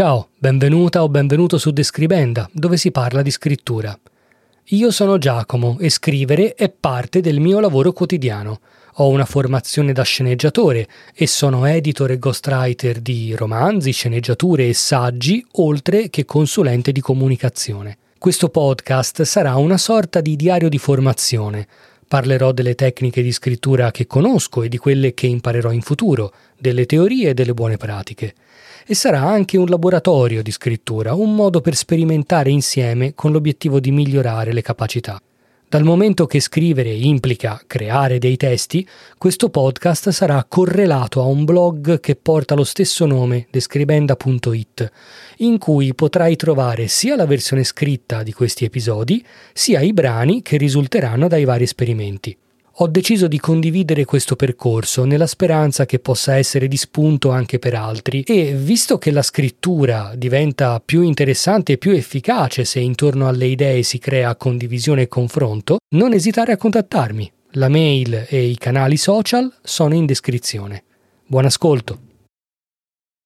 Ciao, benvenuta o benvenuto su Describenda, dove si parla di scrittura. Io sono Giacomo e scrivere è parte del mio lavoro quotidiano. Ho una formazione da sceneggiatore e sono editor e ghostwriter di romanzi, sceneggiature e saggi, oltre che consulente di comunicazione. Questo podcast sarà una sorta di diario di formazione. Parlerò delle tecniche di scrittura che conosco e di quelle che imparerò in futuro, delle teorie e delle buone pratiche e sarà anche un laboratorio di scrittura, un modo per sperimentare insieme con l'obiettivo di migliorare le capacità. Dal momento che scrivere implica creare dei testi, questo podcast sarà correlato a un blog che porta lo stesso nome, describenda.it, in cui potrai trovare sia la versione scritta di questi episodi, sia i brani che risulteranno dai vari esperimenti ho deciso di condividere questo percorso nella speranza che possa essere di spunto anche per altri e visto che la scrittura diventa più interessante e più efficace se intorno alle idee si crea condivisione e confronto, non esitare a contattarmi. La mail e i canali social sono in descrizione. Buon ascolto!